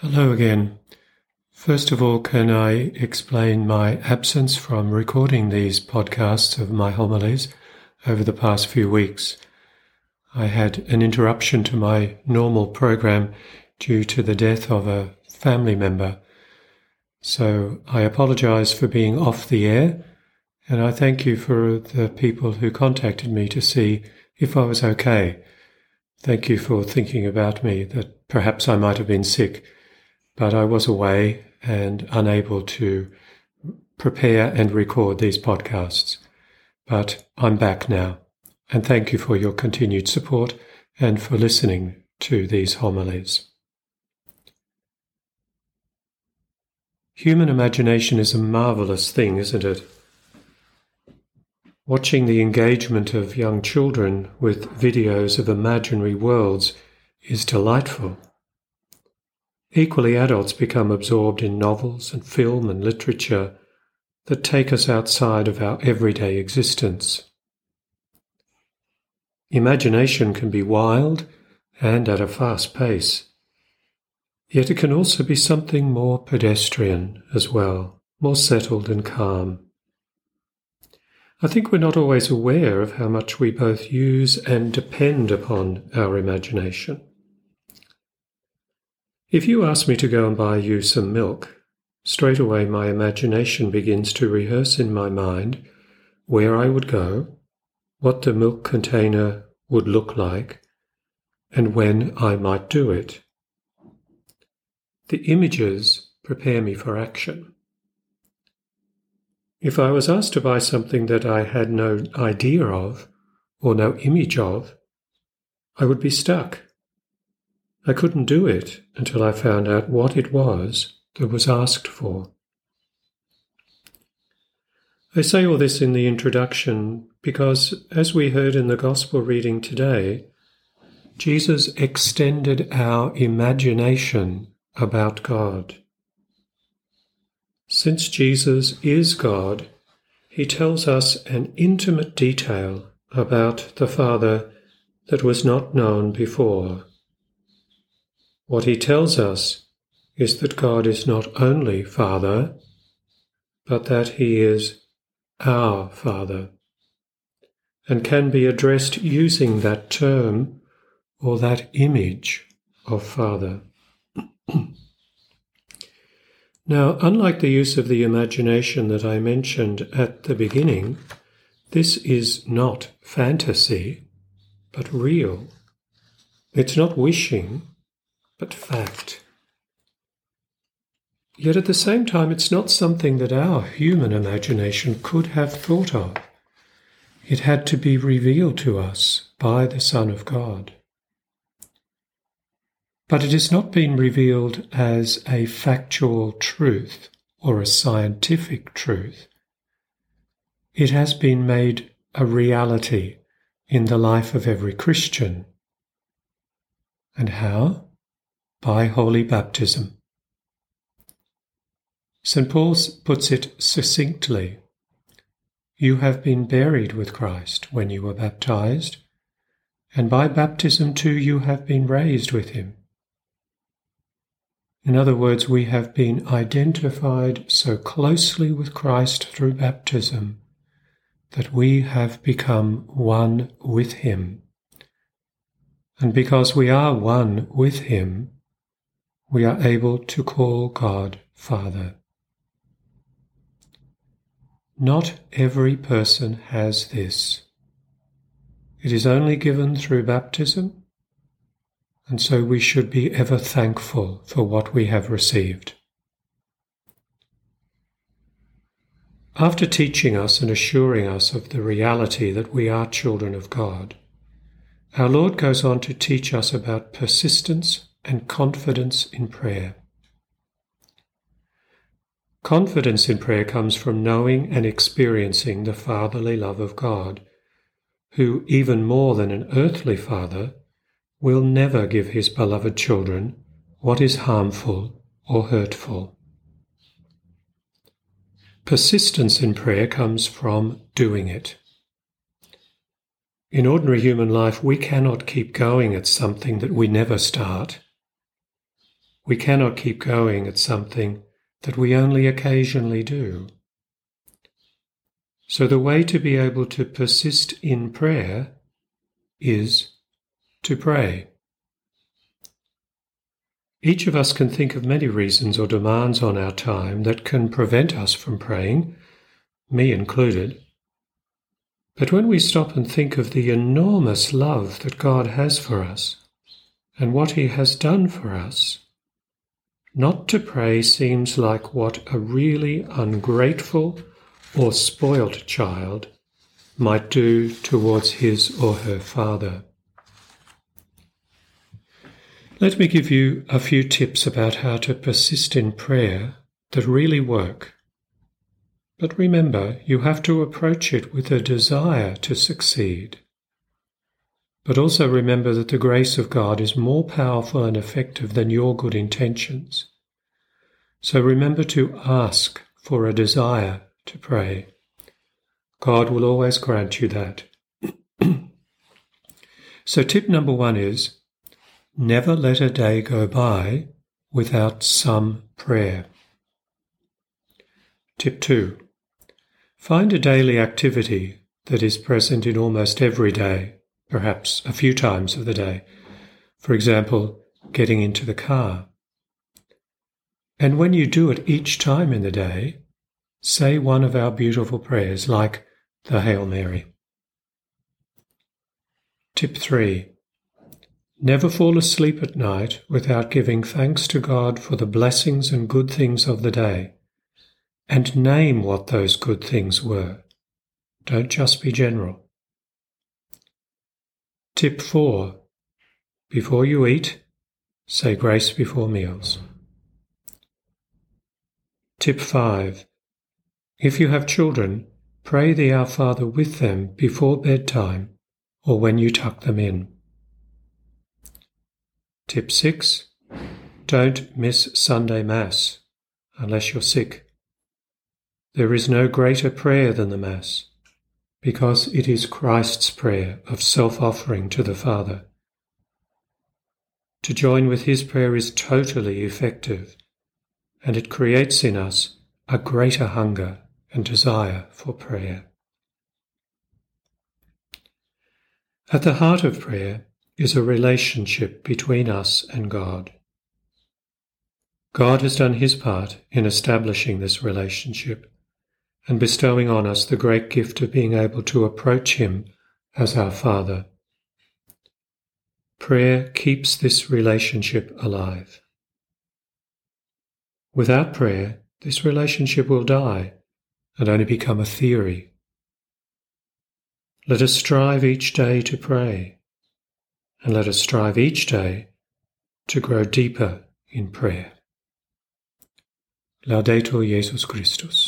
Hello again. First of all, can I explain my absence from recording these podcasts of my homilies over the past few weeks? I had an interruption to my normal program due to the death of a family member. So I apologize for being off the air, and I thank you for the people who contacted me to see if I was okay. Thank you for thinking about me, that perhaps I might have been sick but I was away and unable to prepare and record these podcasts. But I'm back now, and thank you for your continued support and for listening to these homilies. Human imagination is a marvelous thing, isn't it? Watching the engagement of young children with videos of imaginary worlds is delightful. Equally, adults become absorbed in novels and film and literature that take us outside of our everyday existence. Imagination can be wild and at a fast pace, yet it can also be something more pedestrian as well, more settled and calm. I think we're not always aware of how much we both use and depend upon our imagination. If you ask me to go and buy you some milk, straight away my imagination begins to rehearse in my mind where I would go, what the milk container would look like, and when I might do it. The images prepare me for action. If I was asked to buy something that I had no idea of or no image of, I would be stuck. I couldn't do it until I found out what it was that was asked for. I say all this in the introduction because, as we heard in the Gospel reading today, Jesus extended our imagination about God. Since Jesus is God, he tells us an intimate detail about the Father that was not known before. What he tells us is that God is not only Father, but that he is our Father, and can be addressed using that term or that image of Father. now, unlike the use of the imagination that I mentioned at the beginning, this is not fantasy, but real. It's not wishing, but fact. Yet at the same time, it's not something that our human imagination could have thought of. It had to be revealed to us by the Son of God. But it has not been revealed as a factual truth or a scientific truth. It has been made a reality in the life of every Christian. And how? By holy baptism. St. Paul puts it succinctly You have been buried with Christ when you were baptized, and by baptism too you have been raised with him. In other words, we have been identified so closely with Christ through baptism that we have become one with him. And because we are one with him, we are able to call God Father. Not every person has this. It is only given through baptism, and so we should be ever thankful for what we have received. After teaching us and assuring us of the reality that we are children of God, our Lord goes on to teach us about persistence and confidence in prayer. Confidence in prayer comes from knowing and experiencing the fatherly love of God, who, even more than an earthly father, will never give his beloved children what is harmful or hurtful. Persistence in prayer comes from doing it. In ordinary human life, we cannot keep going at something that we never start. We cannot keep going at something that we only occasionally do. So, the way to be able to persist in prayer is to pray. Each of us can think of many reasons or demands on our time that can prevent us from praying, me included. But when we stop and think of the enormous love that God has for us and what He has done for us, not to pray seems like what a really ungrateful or spoilt child might do towards his or her father. Let me give you a few tips about how to persist in prayer that really work. But remember, you have to approach it with a desire to succeed. But also remember that the grace of God is more powerful and effective than your good intentions. So remember to ask for a desire to pray. God will always grant you that. so, tip number one is never let a day go by without some prayer. Tip two find a daily activity that is present in almost every day, perhaps a few times of the day. For example, getting into the car. And when you do it each time in the day, say one of our beautiful prayers like the Hail Mary. Tip 3. Never fall asleep at night without giving thanks to God for the blessings and good things of the day, and name what those good things were. Don't just be general. Tip 4. Before you eat, say grace before meals. Tip 5. If you have children, pray the Our Father with them before bedtime or when you tuck them in. Tip 6. Don't miss Sunday Mass unless you're sick. There is no greater prayer than the Mass because it is Christ's prayer of self offering to the Father. To join with his prayer is totally effective, and it creates in us a greater hunger and desire for prayer. At the heart of prayer is a relationship between us and God. God has done his part in establishing this relationship and bestowing on us the great gift of being able to approach him as our Father. Prayer keeps this relationship alive. Without prayer, this relationship will die and only become a theory. Let us strive each day to pray, and let us strive each day to grow deeper in prayer. Laudetur Jesus Christus.